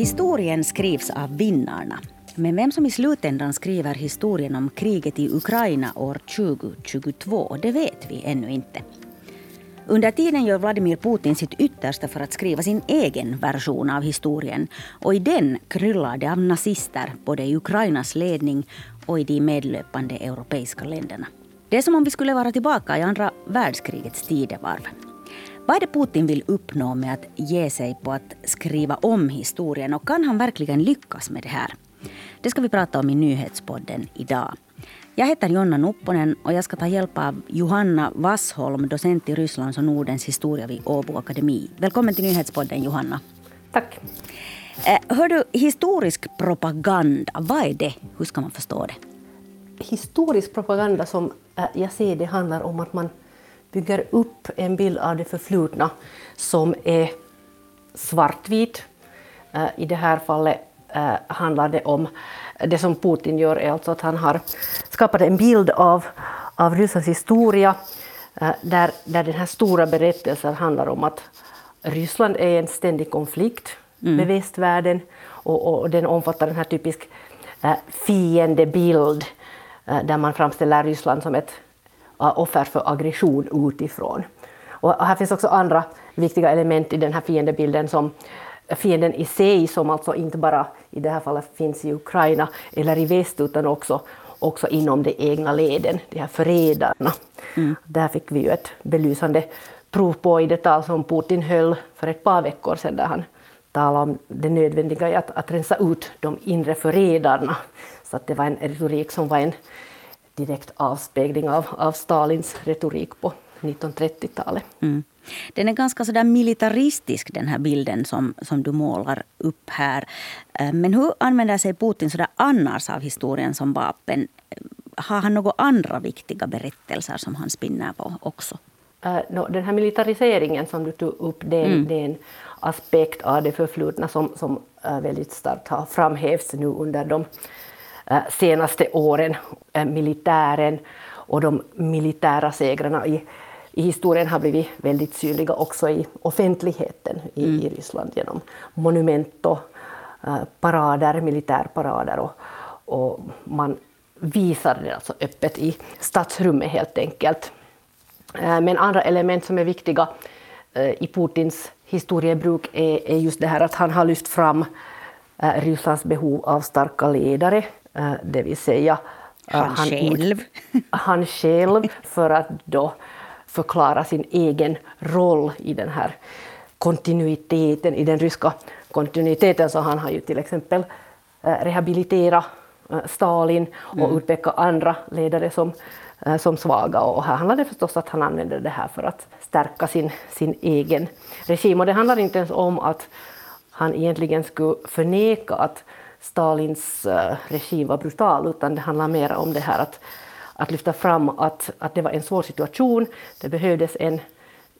Historien skrivs av vinnarna. Men vem som i slutändan skriver historien om kriget i Ukraina år 2022, det vet vi ännu inte. Under tiden gör Vladimir Putin sitt yttersta för att skriva sin egen version av historien. Och i den kryllar det av nazister, både i Ukrainas ledning och i de medlöpande europeiska länderna. Det är som om vi skulle vara tillbaka i andra världskrigets tidevarv. Vad är det Putin vill uppnå med att ge sig på att skriva om historien och kan han verkligen lyckas med det här? Det ska vi prata om i nyhetspodden idag. Jag heter Jonna Nupponen och jag ska ta hjälp av Johanna Vassholm, docent i Rysslands och Nordens historia vid Åbo Akademi. Välkommen till nyhetspodden Johanna. Tack. Eh, hör du, historisk propaganda, vad är det? Hur ska man förstå det? Historisk propaganda som eh, jag ser det handlar om att man bygger upp en bild av det förflutna som är svartvit. Eh, I det här fallet handlar det om det som Putin gör är alltså att han har skapat en bild av, av Rysslands historia eh, där, där den här stora berättelsen handlar om att Ryssland är en ständig konflikt mm. med västvärlden och, och den omfattar den här typisk fiendebild där man framställer Ryssland som ett offer för aggression utifrån. Och här finns också andra viktiga element i den här fiendebilden som fienden i sig, som alltså inte bara i det här fallet finns i Ukraina eller i väst, utan också, också inom de egna leden, de här förrädarna. Mm. Där fick vi ju ett belysande prov på i det tal som Putin höll för ett par veckor sedan, där han talade om det nödvändiga i att, att rensa ut de inre förrädarna. Så att det var en retorik som var en direkt avspegling av, av Stalins retorik på 1930-talet. Mm. Den är ganska sådär militaristisk den här bilden som, som du målar upp här. Eh, men hur använder sig Putin sådär annars av historien som vapen? Har han några andra viktiga berättelser som han spinner på också? Uh, den här militariseringen som du tog upp, det, mm. det är en aspekt av det förflutna som, som väldigt starkt har framhävts nu under de senaste åren. militären och de militära segrarna i i historien har blivit väldigt synliga också i offentligheten i, mm. i Ryssland genom monument och uh, parader, militärparader och, och man visar det alltså öppet i stadsrummet helt enkelt. Men andra element som är viktiga i Putins historiebruk är, är, just det här att han har lyft fram Rysslands behov av starka ledare, det vill säga han, han själv. han själv för att då förklara sin egen roll i den här kontinuiteten, i den ryska kontinuiteten. Så han har ju till exempel eh, rehabiliterat eh, Stalin och mm. utpekat andra ledare som, eh, som svaga. Och här handlar det förstås att han använder det här för att stärka sin, sin egen regim. Och det handlar inte ens om att han egentligen skulle förneka att Stalins regim var brutal, utan det handlar mer om det här att att lyfta fram att, att det var en svår situation, det behövdes en,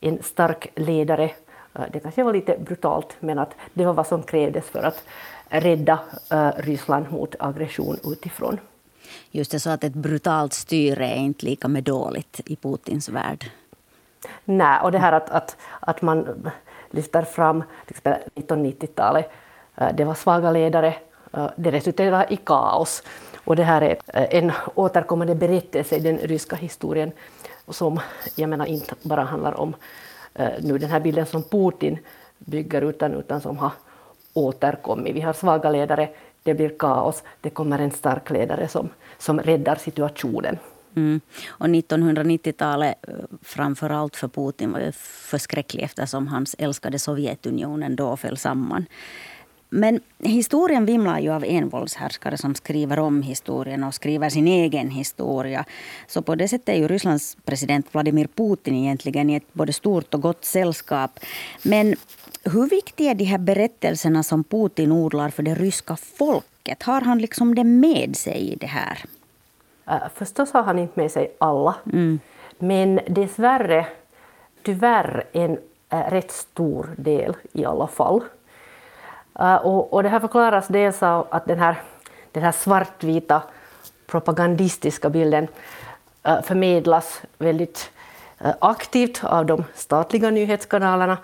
en stark ledare. Eh, det kanske var lite brutalt, men att det var vad som krävdes för att rädda uh, Ryssland mot aggression utifrån. Just det, så att ett brutalt styre är inte lika med dåligt i Putins värld. Nej, och det här att, att, att man lyfter fram till exempel 1990-talet, uh, det var svaga ledare, Eh, det resulterar i kaos. Och det här är eh, en återkommande berättelse i den ryska historien som jag menar inte bara handlar om eh, nu den här bilden som Putin bygger utan, utan som har återkommit. Vi har svaga ledare, det blir kaos, det kommer en stark ledare som, som räddar situationen. Mm. Och 1990-talet framför allt för Putin var ju förskräckligt eftersom hans älskade Sovjetunionen då föll samman. Men historien vimlar ju av envåldshärskare som skriver om historien och skriver sin egen historia. Så på det sättet är ju Rysslands president Vladimir Putin egentligen i ett både stort och gott sällskap. Men hur viktiga är de här berättelserna som Putin odlar för det ryska folket? Har han liksom det med sig i det här? Uh, förstås har han inte med sig alla. Mm. Men dessvärre, tyvärr en uh, rätt stor del i alla fall. Uh, och, och, det här förklaras dels av att den här, den här svartvita propagandistiska bilden uh, förmedlas väldigt uh, aktivt av de statliga nyhetskanalerna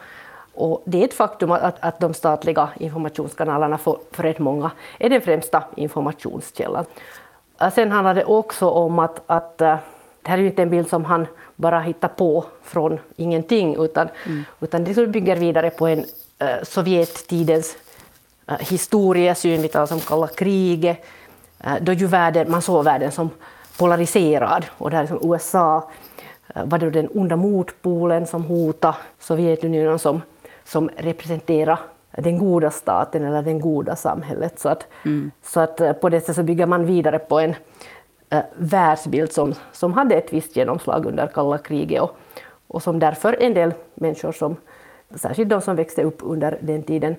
Och det är ett faktum att, att de statliga informationskanalerna för, för rätt många är den främsta informationskällan. Sen handlar det också om att, att det här är ju inte en bild som han bara hittar på från ingenting, utan, mm. utan det bygger vidare på en Sovjettidens historiesyn, vi talar om kalla kriget, uh, då ju världen, man såg världen som polariserad och där liksom USA var det den onda motpolen som hotade Sovjetunionen som, som representerar den goda staten eller det goda samhället. Så att, mm. så att på det sättet så bygger man vidare på en äh, världsbild som, som hade ett visst genomslag under kalla kriget och, och som därför en del människor, som, särskilt de som växte upp under den tiden,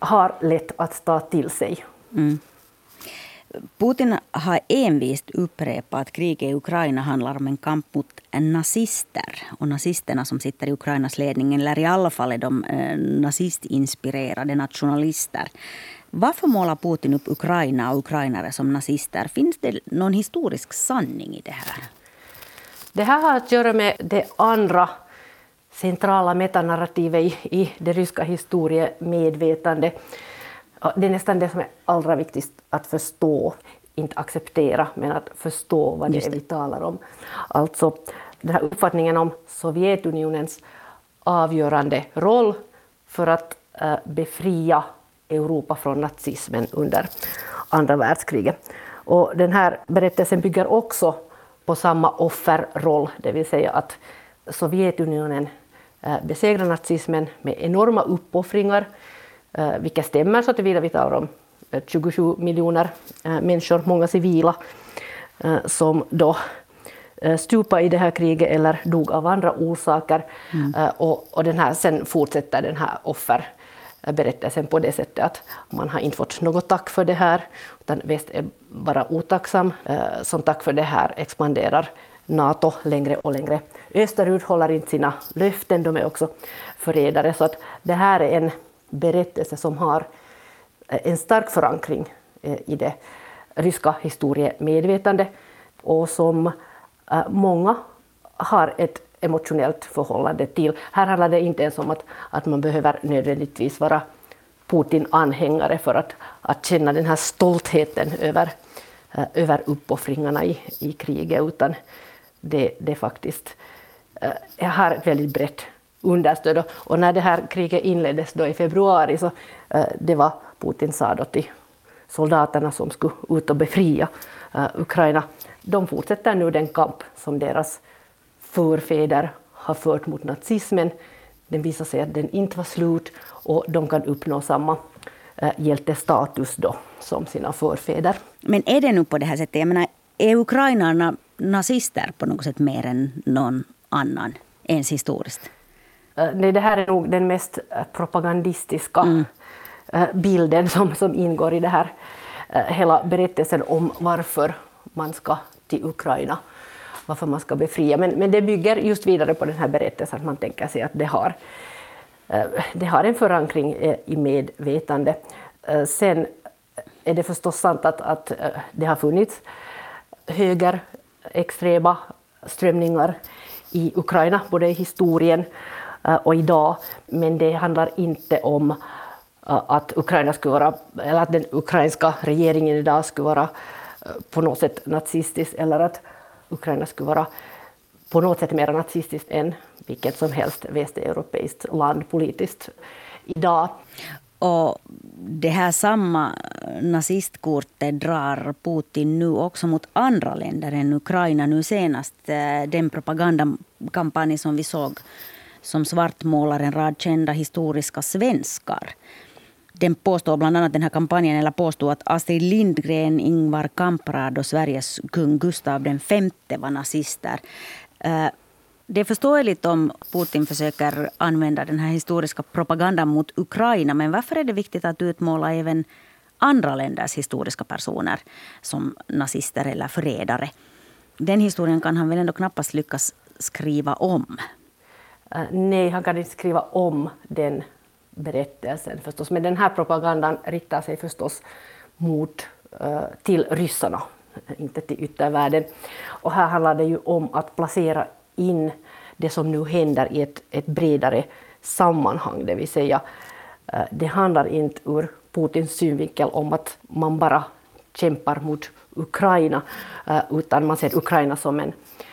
har lätt att ta till sig. Mm. Putin har envist upprepat att kriget i Ukraina handlar om en kamp mot nazister. Och nazisterna som sitter i Ukrainas ledning, eller i alla fall är de eh, nazistinspirerade nationalister. Varför målar Putin upp Ukraina och ukrainare som nazister? Finns det någon historisk sanning i det här? Det här har att göra med det andra centrala metanarrativet i, i det ryska historiemedvetandet. Det är nästan det som är allra viktigast att förstå, inte acceptera, men att förstå vad det är vi talar om. Alltså den här uppfattningen om Sovjetunionens avgörande roll för att uh, befria Europa från nazismen under andra världskriget. Och den här berättelsen bygger också på samma offerroll, det vill säga att Sovjetunionen uh, besegrar nazismen med enorma uppoffringar, uh, vilka stämmer så tillvida vi talar om 27 miljoner människor, många civila, som då stupa i det här kriget eller dog av andra orsaker. Mm. Och, och den här, sen fortsätter den här offerberättelsen på det sättet att man har inte fått något tack för det här, utan väst är bara otacksam. Som tack för det här expanderar Nato längre och längre österut, håller inte sina löften, de är också förrädare. Så att det här är en berättelse som har eh, en stark förankring eh, i det ryska historiemedvetandet och som eh, många har ett emotionellt förhållande till. Här handlar det inte ens om att, att man behöver nödvändigtvis vara Putin-anhängare för att, att känna den här stoltheten över, över uppoffringarna i, i kriget, utan det, det faktiskt äh, har ett väldigt brett understöd. Och när det här kriget inleddes då i februari så eh, det var Putin sa då till soldaterna som skulle ut och befria eh, Ukraina de fortsätter nu den kamp som deras förfäder har fört mot nazismen. Den visar sig att den inte var slut och de kan uppnå samma eh, hjältestatus då som sina förfäder. Men är det nu på det här sättet? Jag menar, är ukrainarna nazister på något sätt mer än någon annan, ens historiskt? Eh, nej, det här är nog den mest eh, propagandistiska mm. bilden som, som ingår i det här hela berättelsen om varför man ska till Ukraina, varför man ska befria. Men, men det bygger just vidare på den här berättelsen, att man tänker sig att det har, eh, det har en förankring eh, i medvetande. Eh, sen är det förstås sant att, att det har funnits extrema strömningar i Ukraina, både i historien eh, och idag, men det handlar inte om eh, att Ukraina skulle vara, eller att den ukrainska regeringen idag skulle vara eh, på något sätt nazistisk, eller att Ukraina skulle vara på något sätt mer nazistiskt än vilket som helst västeuropeiskt land politiskt idag. Och det här samma nazistkortet drar Putin nu också mot andra länder än Ukraina. Nu senast eh, den propagandakampanj som vi såg som svartmålar en rad kända historiska svenskar den påstår bland annat den här kampanjen, eller påstår att Astrid Lindgren, Ingvar Kamprad och Sveriges kung Gustav V var nazister. Eh, det är förståeligt om Putin försöker använda den här historiska propagandan mot Ukraina. Men varför är det viktigt att utmåla även andra länders historiska personer som nazister eller förrädare? Den historien kan han väl ändå knappast lyckas skriva om? Eh, nej, han kan inte skriva om den berättelsen förstås. Men den här propagandan riktar sig förstås mot, eh, till ryssarna, inte till yttervärlden. Och här handlar det ju om att placera in det som nu händer i ett, ett bredare sammanhang, det vill säga eh, det handlar inte ur Putins synvinkel om att man bara kämpar mot Ukraina, eh, utan man ser Ukraina som en,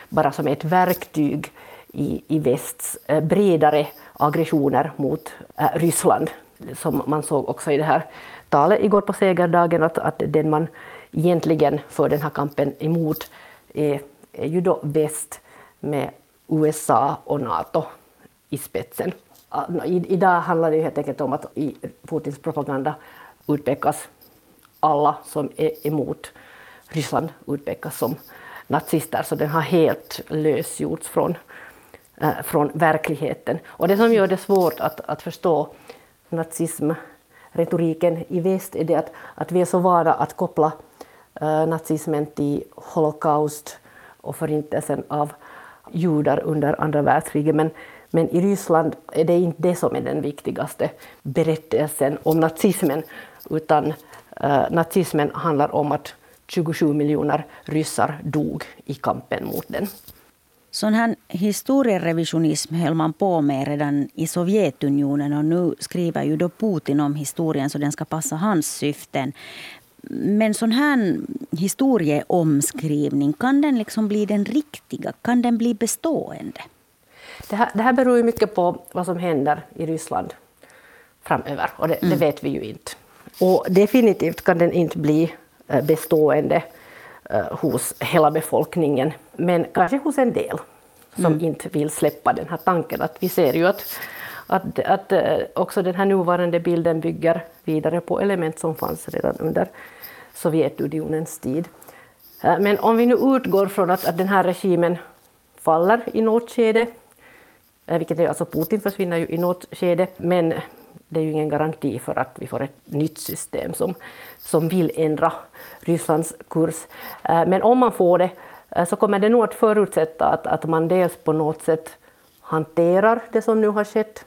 bara som ett verktyg i, i västs eh, bredare aggressioner mot Ryssland, som man såg också i det här talet igår på segerdagen, att, att den man egentligen för den här kampen emot är, är ju då väst med USA och Nato i spetsen. Idag handlar det helt enkelt om att i Putins propaganda utpekas alla som är emot Ryssland utpekas som nazister, så den har helt lösgjorts från, äh, från verkligheten. Och det som gör det svårt att, att förstå nazismretoriken i väst är det att, att vi är så vana att koppla äh, nazismen till Holocaust och förintelsen av judar under andra världskriget. Men, men i Ryssland är det inte det som är den viktigaste berättelsen om nazismen, utan eh, nazismen handlar om att 27 miljoner ryssar dog i kampen mot den. Sån här historierevisionism höll man på med redan i Sovjetunionen och nu skriver ju då Putin om historien så den ska passa hans syften. Men sån här historieomskrivning, kan den liksom bli den riktiga? Kan den bli bestående? Det här, det här beror ju mycket på vad som händer i Ryssland framöver och det, mm. det vet vi ju inte. Och definitivt kan den inte bli eh, bestående eh, hos hela befolkningen, men kanske hos en del som mm. inte vill släppa den här tanken. Att vi ser ju att, att, att eh, också den här nuvarande bilden bygger vidare på element som fanns redan under Sovjetunionens tid. Eh, men om vi nu utgår från att, att den här regimen faller i något skede, eh, vilket är alltså Putin försvinner ju i något skede, men det är ju ingen garanti för att vi får ett nytt system som, som vill ändra Rysslands kurs. Eh, men om man får det så kommer det nog att förutsätta att, att man dels på något sätt hanterar det som nu har skett,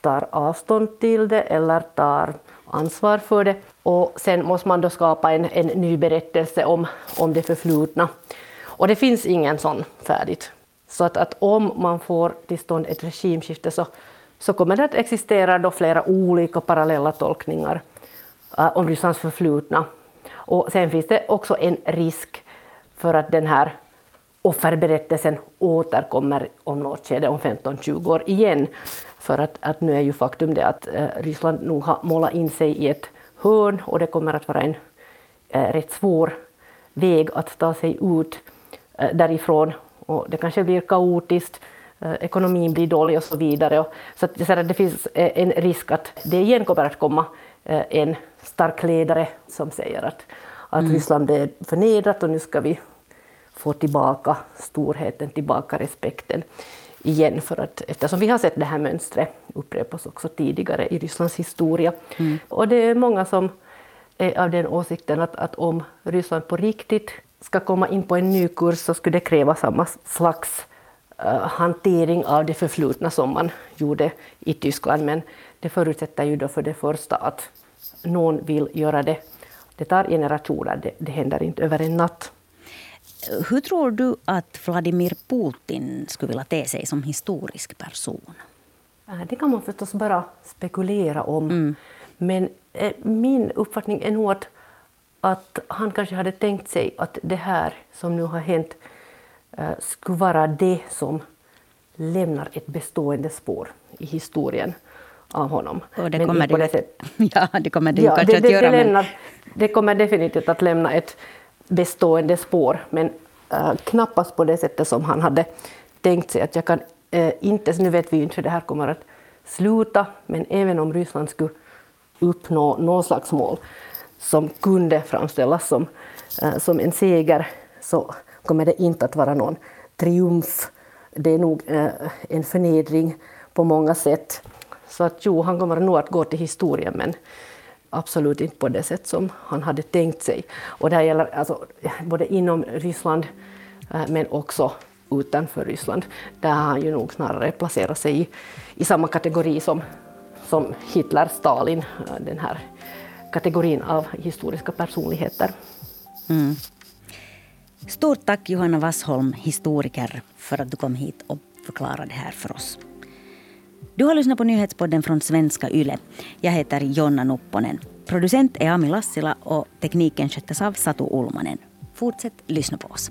tar avstånd till det eller tar ansvar för det. Och sen måste man då skapa en, en ny berättelse om, om det förflutna. Och det finns ingen sån färdigt. Så att, att om man får till stånd ett regimskifte så så kommer det att existera då flera olika parallella tolkningar uh, om Rysslands förflutna. Och sen finns det också en risk för att den här offerberättelsen återkommer om något skede, om 15-20 år igen. För att, att nu är ju faktum det att uh, Ryssland nog har målat in sig i ett hörn och det kommer att vara en uh, rätt svår väg att ta sig ut uh, därifrån. Och det kanske blir kaotiskt, Eh, ekonomin blir dålig och så vidare. Så att det finns eh, en risk att det igen kommer att komma eh, en stark ledare som säger att, att mm. Ryssland är förnedrat och nu ska vi få tillbaka storheten, tillbaka respekten igen. För att, eftersom vi har sett det här mönstret upprepas också tidigare i Rysslands historia. Mm. Och det är många som är av den åsikten att, att om Ryssland på riktigt ska komma in på en ny kurs så skulle det kräva samma slags Eh, hantering av det förflutna som man gjorde i Tyskland. Men det förutsätter ju då för det första att någon vill göra det. Det tar generationer, det, det händer inte över en natt. Hur tror du att Vladimir Putin skulle vilja te sig som historisk person? Det kan man förstås bara spekulera om. Mm. Men eh, min uppfattning är nog att, att han kanske hade tänkt sig att det här som nu har hänt Eh, skulle vara det som lämnar ett bestående spår i historien av honom. Och det kommer det, det ja, det kommer det ja, kanske det, att göra. Det, lämnar, det kommer definitivt att lämna ett bestående spår, men äh, knappast på det sättet som han hade tänkt sig. Att jag kan äh, inte, nu vet vi ju inte hur det här kommer att sluta, men även om Ryssland skulle uppnå någon slags mål som kunde framställas som, äh, som en seger, så kommer det inte att vara någon triumf. Det är nog äh, en förnedring på många sätt. Så att jo, han kommer nog att gå till historien, men absolut inte på det sätt som han hade tänkt sig. Och det här gäller alltså, både inom Ryssland eh, men också utanför Ryssland. Där har han ju nog snarare placerat sig i, i samma kategori som, som Hitler, Stalin, eh, den här kategorin av historiska personligheter. Mm. Stort tack Johanna Wassholm, historiker, för att du kom hit och förklarade det här för oss. Du har lyssnat på nyhetspodden från svenska YLE. Jag heter Jonna Nupponen. Producent är Ami Lassila och tekniken sköttes av Satu Ulmanen. Fortsätt lyssna på oss.